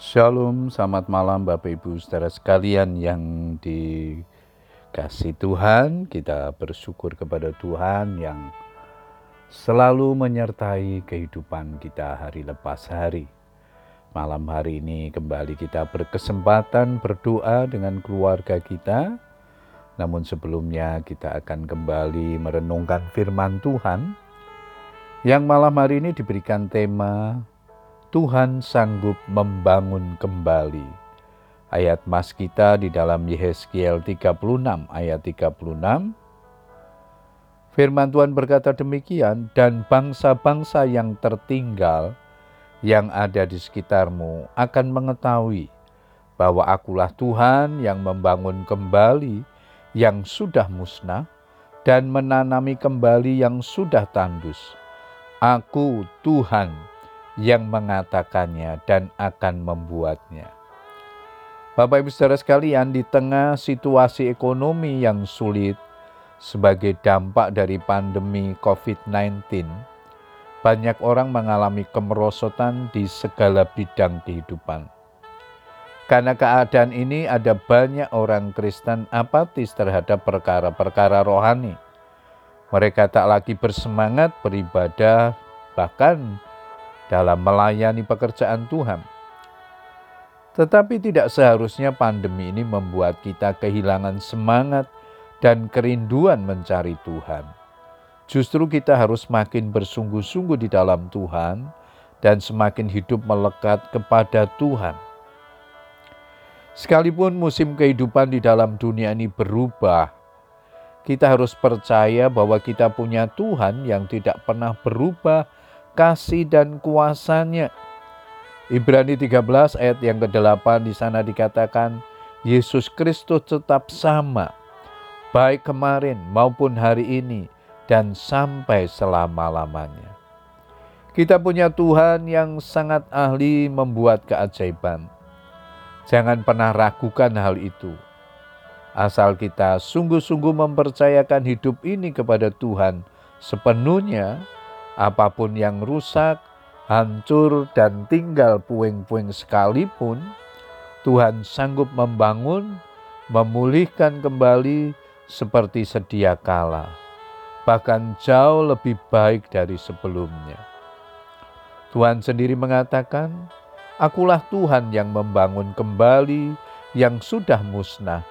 Shalom, selamat malam Bapak Ibu saudara sekalian yang dikasih Tuhan. Kita bersyukur kepada Tuhan yang selalu menyertai kehidupan kita hari lepas hari. Malam hari ini kembali kita berkesempatan berdoa dengan keluarga kita. Namun sebelumnya kita akan kembali merenungkan firman Tuhan yang malam hari ini diberikan tema Tuhan sanggup membangun kembali. Ayat mas kita di dalam Yehezkiel 36 ayat 36. Firman Tuhan berkata demikian, dan bangsa-bangsa yang tertinggal yang ada di sekitarmu akan mengetahui bahwa akulah Tuhan yang membangun kembali yang sudah musnah dan menanami kembali yang sudah tandus. Aku Tuhan yang mengatakannya dan akan membuatnya. Bapak Ibu Saudara sekalian, di tengah situasi ekonomi yang sulit sebagai dampak dari pandemi COVID-19, banyak orang mengalami kemerosotan di segala bidang kehidupan. Karena keadaan ini ada banyak orang Kristen apatis terhadap perkara-perkara rohani. Mereka tak lagi bersemangat beribadah, bahkan dalam melayani pekerjaan Tuhan. Tetapi tidak seharusnya pandemi ini membuat kita kehilangan semangat dan kerinduan mencari Tuhan. Justru kita harus makin bersungguh-sungguh di dalam Tuhan dan semakin hidup melekat kepada Tuhan. Sekalipun musim kehidupan di dalam dunia ini berubah, kita harus percaya bahwa kita punya Tuhan yang tidak pernah berubah kasih dan kuasanya. Ibrani 13 ayat yang ke-8 di sana dikatakan Yesus Kristus tetap sama baik kemarin maupun hari ini dan sampai selama-lamanya. Kita punya Tuhan yang sangat ahli membuat keajaiban. Jangan pernah ragukan hal itu. Asal kita sungguh-sungguh mempercayakan hidup ini kepada Tuhan sepenuhnya, apa pun yang rusak, hancur, dan tinggal puing-puing sekalipun, Tuhan sanggup membangun, memulihkan kembali seperti sedia kala, bahkan jauh lebih baik dari sebelumnya. Tuhan sendiri mengatakan, Akulah Tuhan yang membangun kembali yang sudah musnah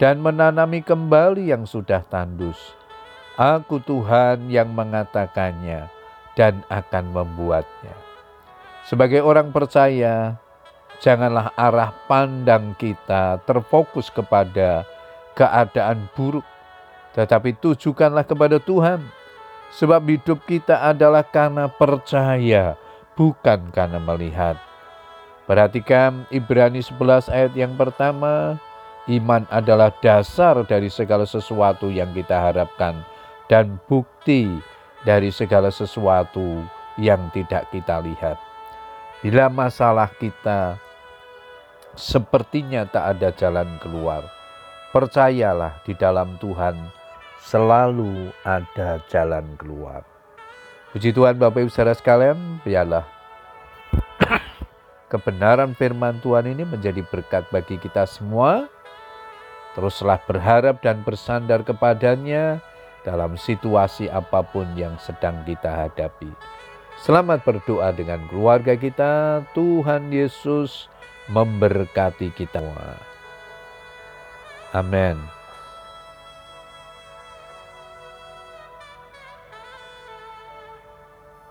dan menanami kembali yang sudah tandus. Aku Tuhan yang mengatakannya dan akan membuatnya. Sebagai orang percaya, janganlah arah pandang kita terfokus kepada keadaan buruk, tetapi tujukanlah kepada Tuhan, sebab hidup kita adalah karena percaya, bukan karena melihat. Perhatikan Ibrani 11 ayat yang pertama, iman adalah dasar dari segala sesuatu yang kita harapkan dan bukti dari segala sesuatu yang tidak kita lihat. Bila masalah kita sepertinya tak ada jalan keluar, percayalah di dalam Tuhan selalu ada jalan keluar. Puji Tuhan Bapak Ibu Saudara sekalian, biarlah kebenaran firman Tuhan ini menjadi berkat bagi kita semua. Teruslah berharap dan bersandar kepadanya dalam situasi apa pun yang sedang kita hadapi. Selamat berdoa dengan keluarga kita. Tuhan Yesus memberkati kita. Amin.